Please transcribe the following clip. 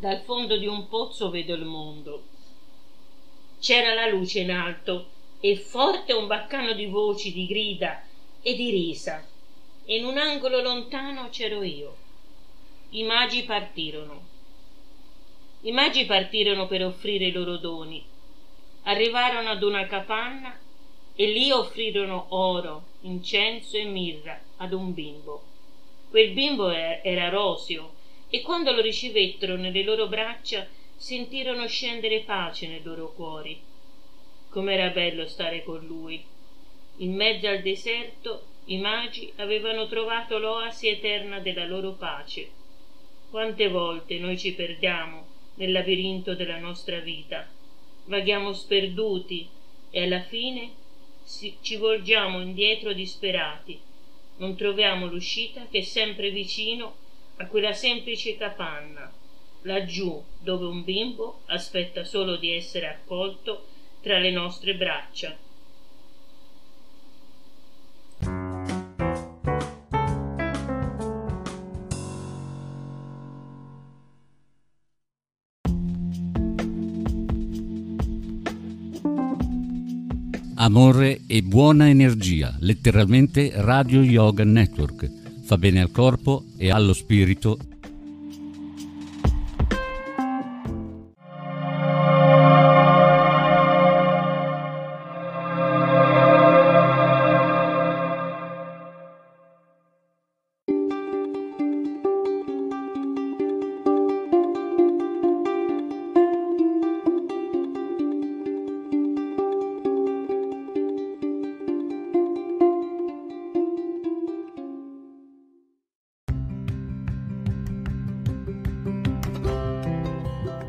Dal fondo di un pozzo vedo il mondo. C'era la luce in alto e forte un baccano di voci, di grida e di risa. E in un angolo lontano c'ero io. I magi partirono. I magi partirono per offrire i loro doni. Arrivarono ad una capanna e lì offrirono oro, incenso e mirra ad un bimbo. Quel bimbo era roseo e quando lo ricevettero nelle loro braccia sentirono scendere pace nei loro cuori. Com'era bello stare con lui. In mezzo al deserto i magi avevano trovato l'oasi eterna della loro pace. Quante volte noi ci perdiamo nel labirinto della nostra vita, vaghiamo sperduti e alla fine ci volgiamo indietro disperati. Non troviamo l'uscita che è sempre vicino a quella semplice capanna, laggiù dove un bimbo aspetta solo di essere accolto tra le nostre braccia. Amore e buona energia, letteralmente Radio Yoga Network fa bene al corpo e allo spirito